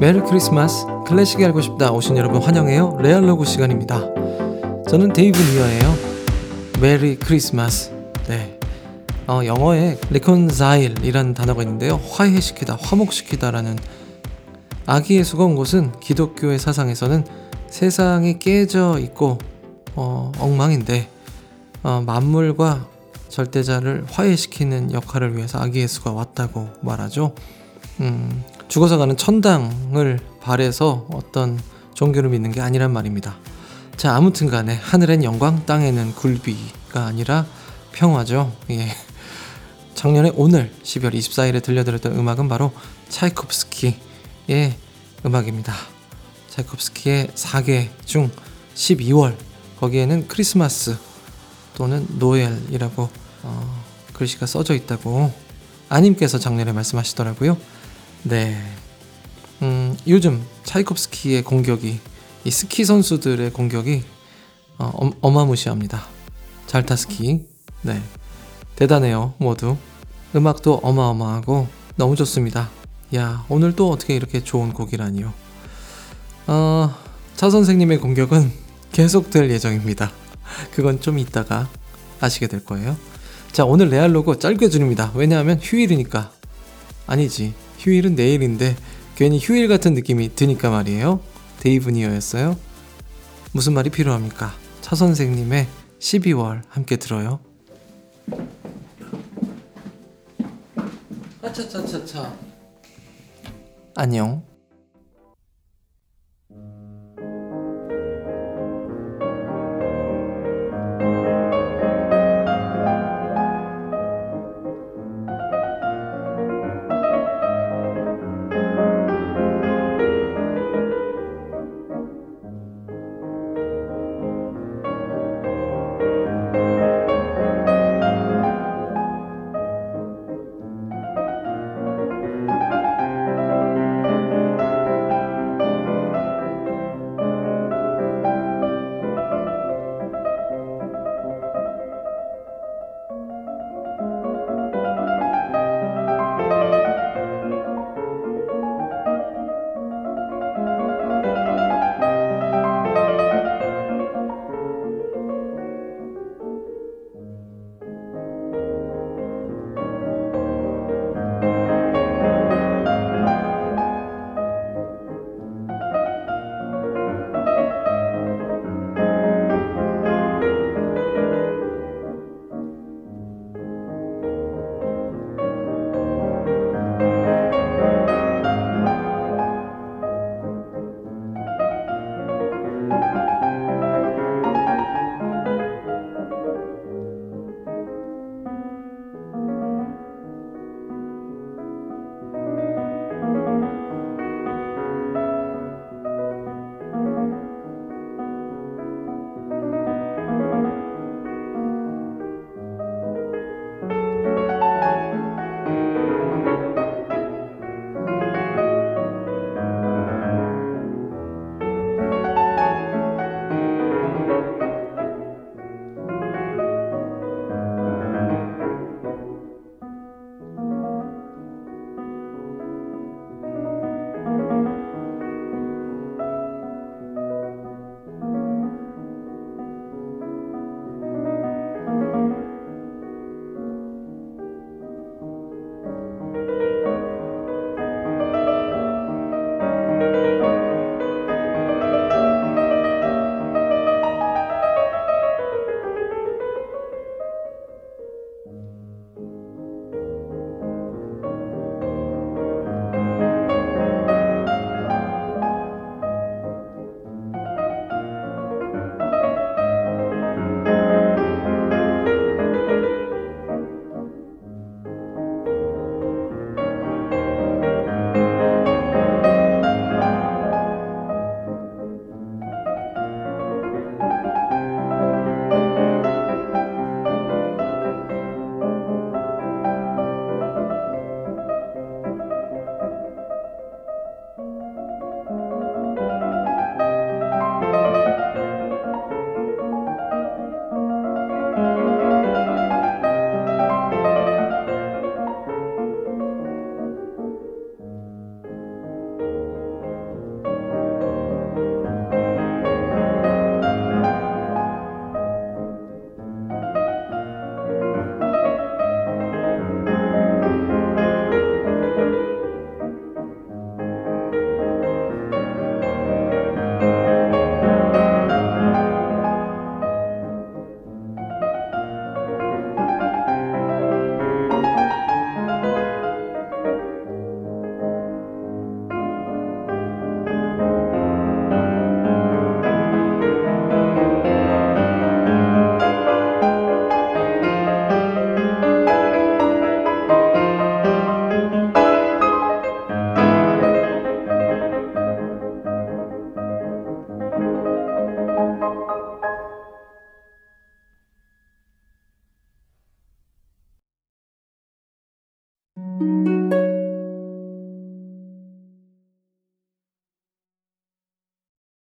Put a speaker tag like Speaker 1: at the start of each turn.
Speaker 1: Merry Christmas. 클래식이 알고 싶다. 오신 여러분 환영해요. 레알로그 시간입니다. 저는 데이브 니어예요. Merry Christmas. 네. 어, 영어에 reconcile이라는 단어가 있는데요. 화해시키다 화목시키다라는 아기 예수가 온 곳은 기독교의 사상에서는 세상이 깨져 있고 어, 엉망인데 어, 만물과 절대자를 화해시키는 역할을 위해서 아기 예수가 왔다고 말하죠. 음, 죽어서 가는 천당을 바래서 어떤 종교를 믿는 게 아니란 말입니다. 자, 아무튼 간에 하늘엔 영광, 땅에는 굴비가 아니라 평화죠. 예. 작년에 오늘 12월 24일에 들려드렸던 음악은 바로 차이콥스키의 음악입니다. 차이콥스키의 4개 중 12월 거기에는 크리스마스 또는 노엘이라고 어, 글씨가 써져 있다고 아님께서 작년에 말씀하시더라고요. 네. 음, 요즘 차이콥스키의 공격이 이 스키 선수들의 공격이 어, 어마무시합니다. 잘타 스키. 네. 대단해요, 모두. 음악도 어마어마하고 너무 좋습니다. 야, 오늘 또 어떻게 이렇게 좋은 곡이라니요. 어, 차 선생님의 공격은 계속될 예정입니다. 그건 좀 이따가 아시게 될 거예요. 자, 오늘 레알로그 짧게 줄입니다. 왜냐하면 휴일이니까. 아니지. 휴일은 내일인데 괜히 휴일 같은 느낌이 드니까 말이에요. 데이브 니어였어요. 무슨 말이 필요합니까? 차 선생님의 12월 함께 들어요. 아차차차차. 안녕.